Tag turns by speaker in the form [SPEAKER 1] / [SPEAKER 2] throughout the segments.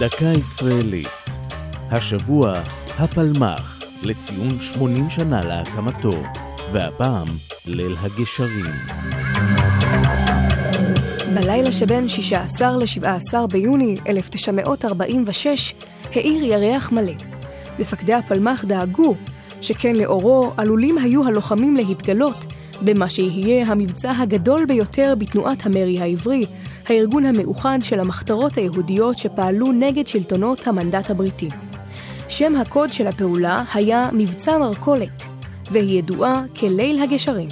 [SPEAKER 1] דקה ישראלית. השבוע, הפלמ"ח, לציון 80 שנה להקמתו, והפעם, ליל הגשרים.
[SPEAKER 2] בלילה שבין 16 ל-17 ביוני 1946 האיר ירח מלא. מפקדי הפלמ"ח דאגו שכן לאורו עלולים היו הלוחמים להתגלות במה שיהיה המבצע הגדול ביותר בתנועת המרי העברי, הארגון המאוחד של המחתרות היהודיות שפעלו נגד שלטונות המנדט הבריטי. שם הקוד של הפעולה היה מבצע מרכולת, והיא ידועה כליל הגשרים.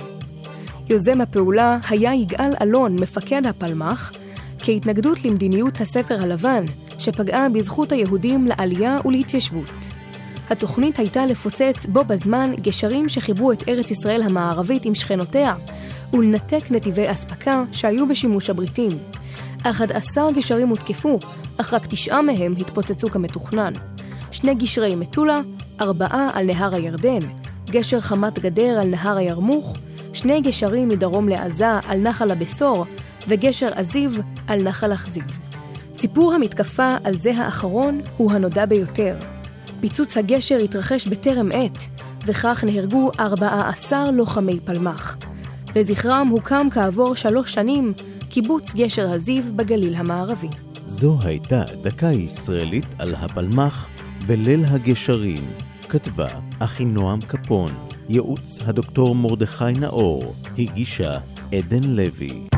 [SPEAKER 2] יוזם הפעולה היה יגאל אלון, מפקד הפלמ"ח, כהתנגדות למדיניות הספר הלבן, שפגעה בזכות היהודים לעלייה ולהתיישבות. התוכנית הייתה לפוצץ בו בזמן גשרים שחיברו את ארץ ישראל המערבית עם שכנותיה, ולנתק נתיבי אספקה שהיו בשימוש הבריטים. 11 גשרים הותקפו, אך רק תשעה מהם התפוצצו כמתוכנן. שני גשרי מטולה, ארבעה על נהר הירדן, גשר חמת גדר על נהר הירמוך, שני גשרים מדרום לעזה על נחל הבשור, וגשר עזיב על נחל אכזיב. סיפור המתקפה על זה האחרון הוא הנודע ביותר. פיצוץ הגשר התרחש בטרם עת, וכך נהרגו 14 לוחמי פלמ"ח. לזכרם הוקם כעבור שלוש שנים קיבוץ גשר הזיו בגליל המערבי.
[SPEAKER 1] זו הייתה דקה ישראלית על הפלמ"ח וליל הגשרים. כתבה אחינועם קפון, ייעוץ הדוקטור מרדכי נאור, הגישה עדן לוי.